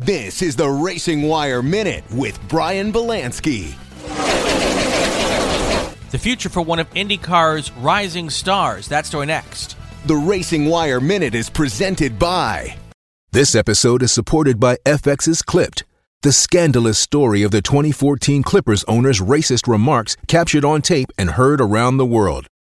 This is the Racing Wire Minute with Brian Belansky. The future for one of IndyCar's rising stars. That story next. The Racing Wire Minute is presented by. This episode is supported by FX's Clipped, the scandalous story of the 2014 Clippers owner's racist remarks captured on tape and heard around the world.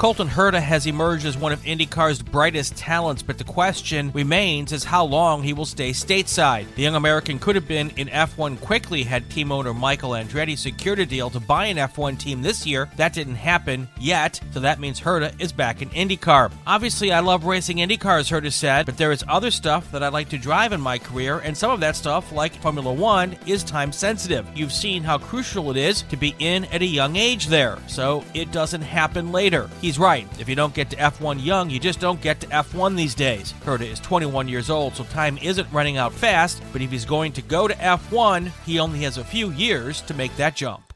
Colton Herta has emerged as one of IndyCar's brightest talents, but the question remains is how long he will stay stateside. The young American could have been in F1 quickly had team owner Michael Andretti secured a deal to buy an F1 team this year. That didn't happen yet, so that means Herta is back in IndyCar. Obviously, I love racing IndyCars, Herta said, but there is other stuff that I like to drive in my career, and some of that stuff, like Formula One, is time sensitive. You've seen how crucial it is to be in at a young age there, so it doesn't happen later. He's right. If you don't get to F1 young, you just don't get to F1 these days. Herta is 21 years old, so time isn't running out fast, but if he's going to go to F1, he only has a few years to make that jump.